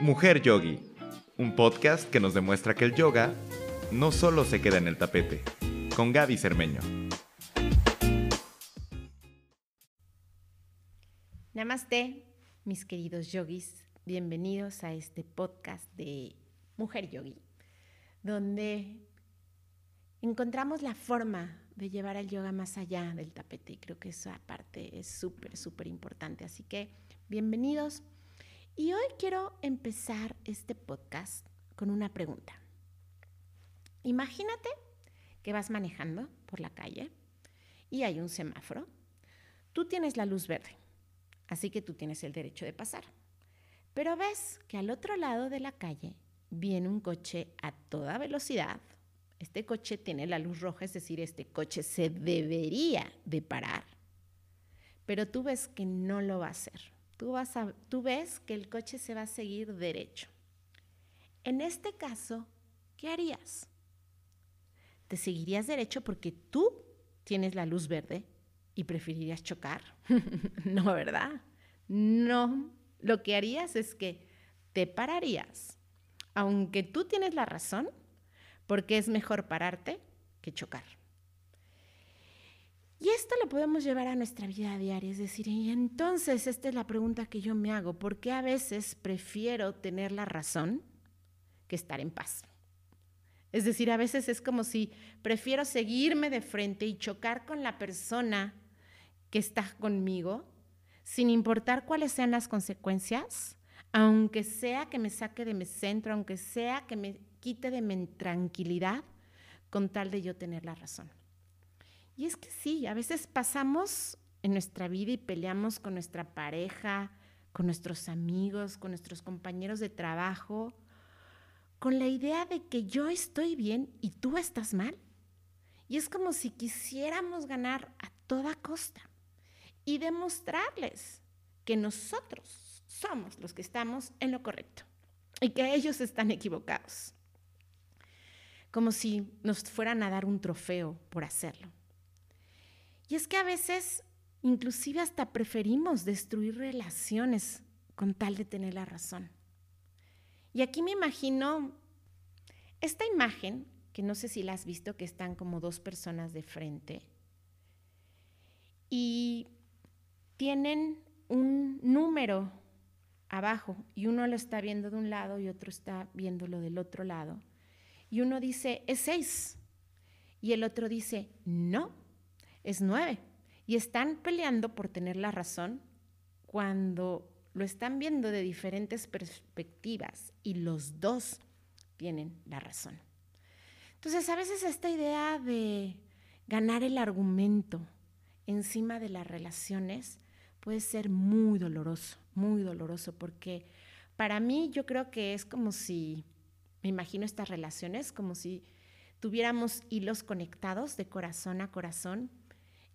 Mujer Yogi, un podcast que nos demuestra que el yoga no solo se queda en el tapete, con Gaby Cermeño. Namaste, mis queridos yogis, bienvenidos a este podcast de Mujer Yogi, donde encontramos la forma de llevar el yoga más allá del tapete y creo que esa parte es súper, súper importante. Así que bienvenidos. Y hoy quiero empezar este podcast con una pregunta. Imagínate que vas manejando por la calle y hay un semáforo. Tú tienes la luz verde, así que tú tienes el derecho de pasar. Pero ves que al otro lado de la calle viene un coche a toda velocidad. Este coche tiene la luz roja, es decir, este coche se debería de parar. Pero tú ves que no lo va a hacer tú, vas a, tú ves que el coche se va a seguir derecho. En este caso, ¿qué harías? ¿Te seguirías derecho porque tú tienes la luz verde y preferirías chocar? no, ¿verdad? No, lo que harías es que te pararías, aunque tú tienes la razón, porque es mejor pararte que chocar. Y esto lo podemos llevar a nuestra vida diaria, es decir, y entonces esta es la pregunta que yo me hago, ¿por qué a veces prefiero tener la razón que estar en paz? Es decir, a veces es como si prefiero seguirme de frente y chocar con la persona que está conmigo, sin importar cuáles sean las consecuencias, aunque sea que me saque de mi centro, aunque sea que me quite de mi tranquilidad, con tal de yo tener la razón. Y es que sí, a veces pasamos en nuestra vida y peleamos con nuestra pareja, con nuestros amigos, con nuestros compañeros de trabajo, con la idea de que yo estoy bien y tú estás mal. Y es como si quisiéramos ganar a toda costa y demostrarles que nosotros somos los que estamos en lo correcto y que ellos están equivocados. Como si nos fueran a dar un trofeo por hacerlo. Y es que a veces inclusive hasta preferimos destruir relaciones con tal de tener la razón. Y aquí me imagino esta imagen, que no sé si la has visto, que están como dos personas de frente y tienen un número abajo y uno lo está viendo de un lado y otro está viéndolo del otro lado. Y uno dice, es seis. Y el otro dice, no, es nueve. Y están peleando por tener la razón cuando lo están viendo de diferentes perspectivas y los dos tienen la razón. Entonces, a veces esta idea de ganar el argumento encima de las relaciones puede ser muy doloroso, muy doloroso, porque para mí yo creo que es como si, me imagino estas relaciones, como si tuviéramos hilos conectados de corazón a corazón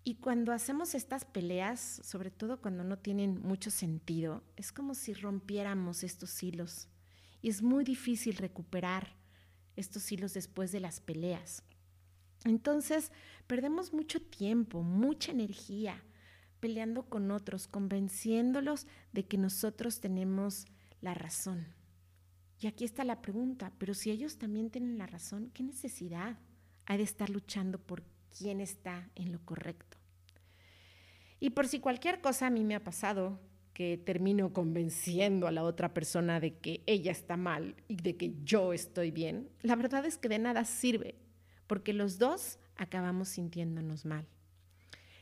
y cuando hacemos estas peleas, sobre todo cuando no tienen mucho sentido, es como si rompiéramos estos hilos. Y es muy difícil recuperar estos hilos después de las peleas. Entonces, perdemos mucho tiempo, mucha energía peleando con otros, convenciéndolos de que nosotros tenemos la razón. Y aquí está la pregunta, pero si ellos también tienen la razón, ¿qué necesidad hay de estar luchando por quién está en lo correcto. Y por si cualquier cosa a mí me ha pasado, que termino convenciendo a la otra persona de que ella está mal y de que yo estoy bien, la verdad es que de nada sirve, porque los dos acabamos sintiéndonos mal.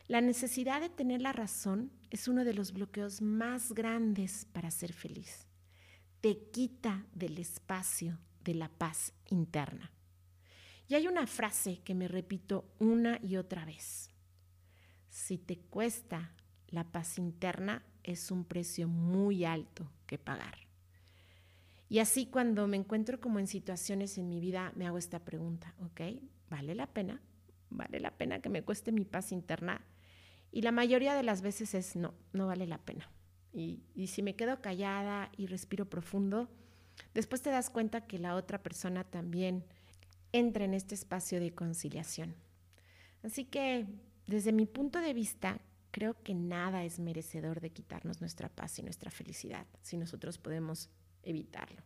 La necesidad de tener la razón es uno de los bloqueos más grandes para ser feliz. Te quita del espacio de la paz interna. Y hay una frase que me repito una y otra vez. Si te cuesta la paz interna, es un precio muy alto que pagar. Y así cuando me encuentro como en situaciones en mi vida, me hago esta pregunta, ¿ok? ¿Vale la pena? ¿Vale la pena que me cueste mi paz interna? Y la mayoría de las veces es no, no vale la pena. Y, y si me quedo callada y respiro profundo, después te das cuenta que la otra persona también entra en este espacio de conciliación. Así que, desde mi punto de vista, creo que nada es merecedor de quitarnos nuestra paz y nuestra felicidad si nosotros podemos evitarlo.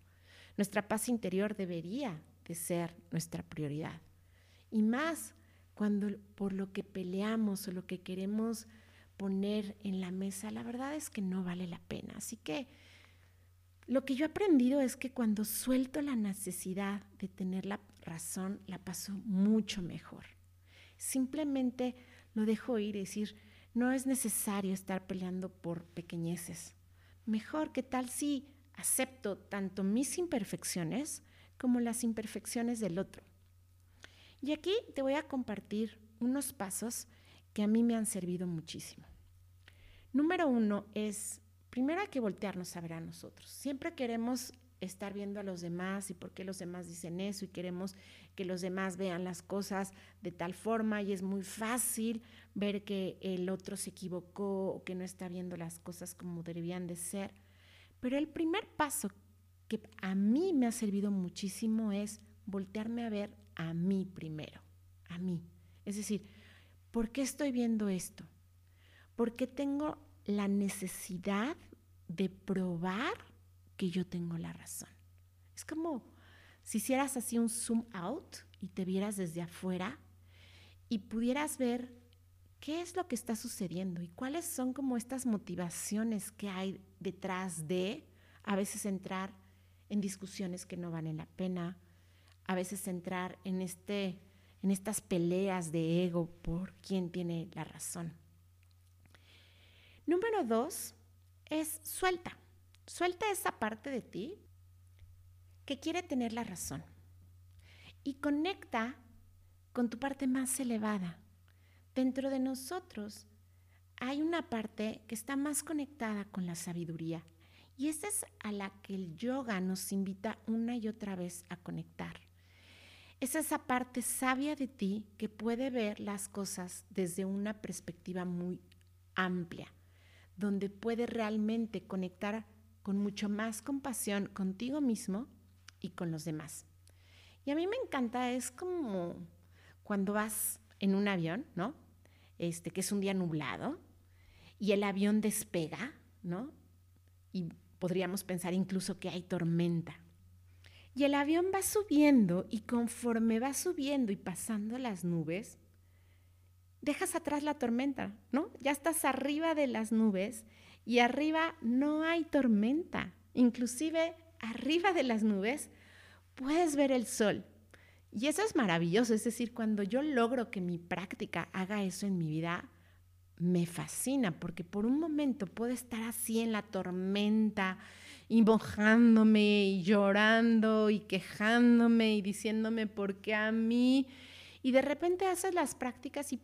Nuestra paz interior debería de ser nuestra prioridad. Y más cuando por lo que peleamos o lo que queremos poner en la mesa, la verdad es que no vale la pena. Así que lo que yo he aprendido es que cuando suelto la necesidad de tener la razón, la paso mucho mejor. Simplemente lo dejo ir y decir, no es necesario estar peleando por pequeñeces. Mejor, que tal si acepto tanto mis imperfecciones como las imperfecciones del otro? Y aquí te voy a compartir unos pasos que a mí me han servido muchísimo. Número uno es, primero hay que voltearnos a ver a nosotros. Siempre queremos estar viendo a los demás y por qué los demás dicen eso y queremos que los demás vean las cosas de tal forma y es muy fácil ver que el otro se equivocó o que no está viendo las cosas como deberían de ser. Pero el primer paso que a mí me ha servido muchísimo es voltearme a ver a mí primero, a mí. Es decir, ¿por qué estoy viendo esto? ¿Por qué tengo la necesidad de probar que yo tengo la razón? Es como si hicieras así un zoom out y te vieras desde afuera y pudieras ver qué es lo que está sucediendo y cuáles son como estas motivaciones que hay detrás de a veces entrar en discusiones que no valen la pena, a veces entrar en, este, en estas peleas de ego por quién tiene la razón. Número dos es suelta. Suelta esa parte de ti que quiere tener la razón y conecta con tu parte más elevada. Dentro de nosotros hay una parte que está más conectada con la sabiduría y esa es a la que el yoga nos invita una y otra vez a conectar. Es esa parte sabia de ti que puede ver las cosas desde una perspectiva muy amplia, donde puede realmente conectar con mucho más compasión contigo mismo y con los demás. Y a mí me encanta, es como cuando vas en un avión, ¿no? Este, que es un día nublado y el avión despega, ¿no? Y podríamos pensar incluso que hay tormenta. Y el avión va subiendo y conforme va subiendo y pasando las nubes, dejas atrás la tormenta, ¿no? Ya estás arriba de las nubes y arriba no hay tormenta. Inclusive arriba de las nubes puedes ver el sol. Y eso es maravilloso, es decir, cuando yo logro que mi práctica haga eso en mi vida, me fascina, porque por un momento puedo estar así en la tormenta, y mojándome y llorando y quejándome y diciéndome por qué a mí. Y de repente haces las prácticas y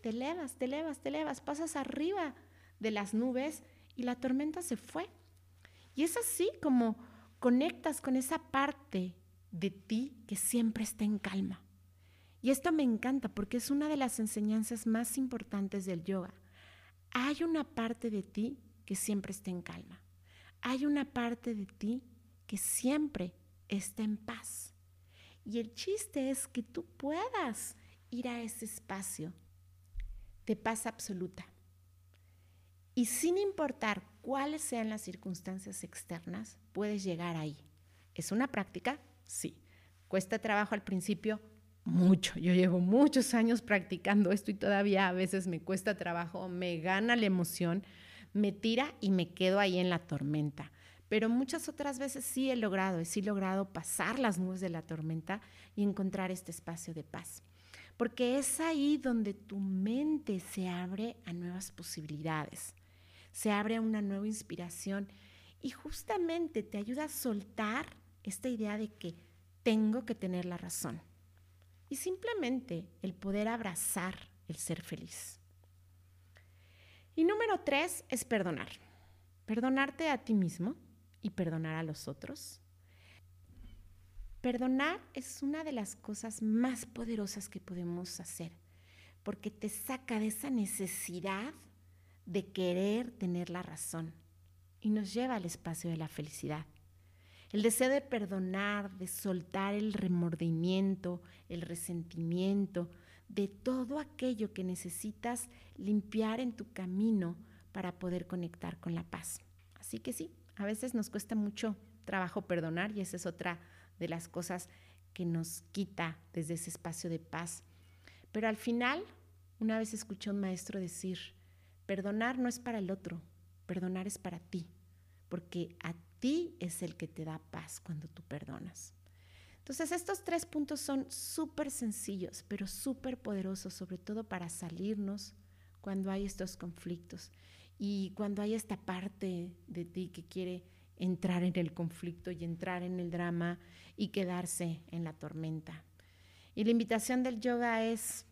te elevas, te elevas, te elevas, pasas arriba de las nubes y la tormenta se fue. Y es así como conectas con esa parte de ti que siempre está en calma. Y esto me encanta porque es una de las enseñanzas más importantes del yoga. Hay una parte de ti que siempre está en calma hay una parte de ti que siempre está en paz. Y el chiste es que tú puedas ir a ese espacio de paz absoluta. Y sin importar cuáles sean las circunstancias externas, puedes llegar ahí. ¿Es una práctica? Sí. ¿Cuesta trabajo al principio? Mucho. Yo llevo muchos años practicando esto y todavía a veces me cuesta trabajo, me gana la emoción, me tira y me quedo ahí en la tormenta. Pero muchas otras veces sí he logrado, sí he logrado pasar las nubes de la tormenta y encontrar este espacio de paz. Porque es ahí donde tu mente se abre a nuevas posibilidades, se abre a una nueva inspiración y justamente te ayuda a soltar esta idea de que tengo que tener la razón. Y simplemente el poder abrazar el ser feliz. Y número tres es perdonar. Perdonarte a ti mismo y perdonar a los otros. Perdonar es una de las cosas más poderosas que podemos hacer, porque te saca de esa necesidad de querer tener la razón y nos lleva al espacio de la felicidad. El deseo de perdonar, de soltar el remordimiento, el resentimiento, de todo aquello que necesitas limpiar en tu camino para poder conectar con la paz. Así que sí, a veces nos cuesta mucho trabajo perdonar y esa es otra de las cosas que nos quita desde ese espacio de paz. Pero al final, una vez escuché a un maestro decir, perdonar no es para el otro, perdonar es para ti, porque a ti es el que te da paz cuando tú perdonas. Entonces, estos tres puntos son súper sencillos, pero súper poderosos, sobre todo para salirnos cuando hay estos conflictos y cuando hay esta parte de ti que quiere entrar en el conflicto y entrar en el drama y quedarse en la tormenta. Y la invitación del yoga es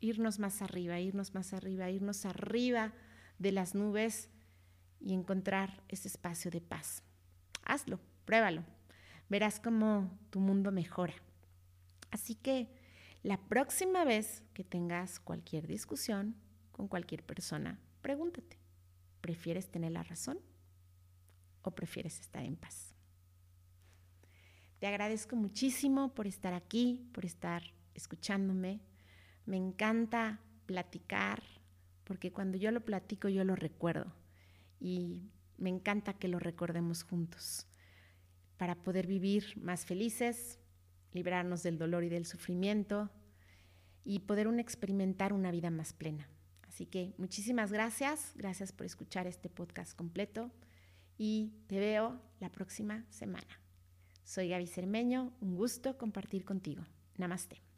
irnos más arriba, irnos más arriba, irnos arriba de las nubes y encontrar ese espacio de paz. Hazlo, pruébalo. Verás cómo tu mundo mejora. Así que la próxima vez que tengas cualquier discusión con cualquier persona, pregúntate, ¿prefieres tener la razón o prefieres estar en paz? Te agradezco muchísimo por estar aquí, por estar escuchándome. Me encanta platicar, porque cuando yo lo platico yo lo recuerdo y me encanta que lo recordemos juntos para poder vivir más felices, librarnos del dolor y del sufrimiento y poder experimentar una vida más plena. Así que muchísimas gracias, gracias por escuchar este podcast completo y te veo la próxima semana. Soy Gaby Cermeño, un gusto compartir contigo. Namaste.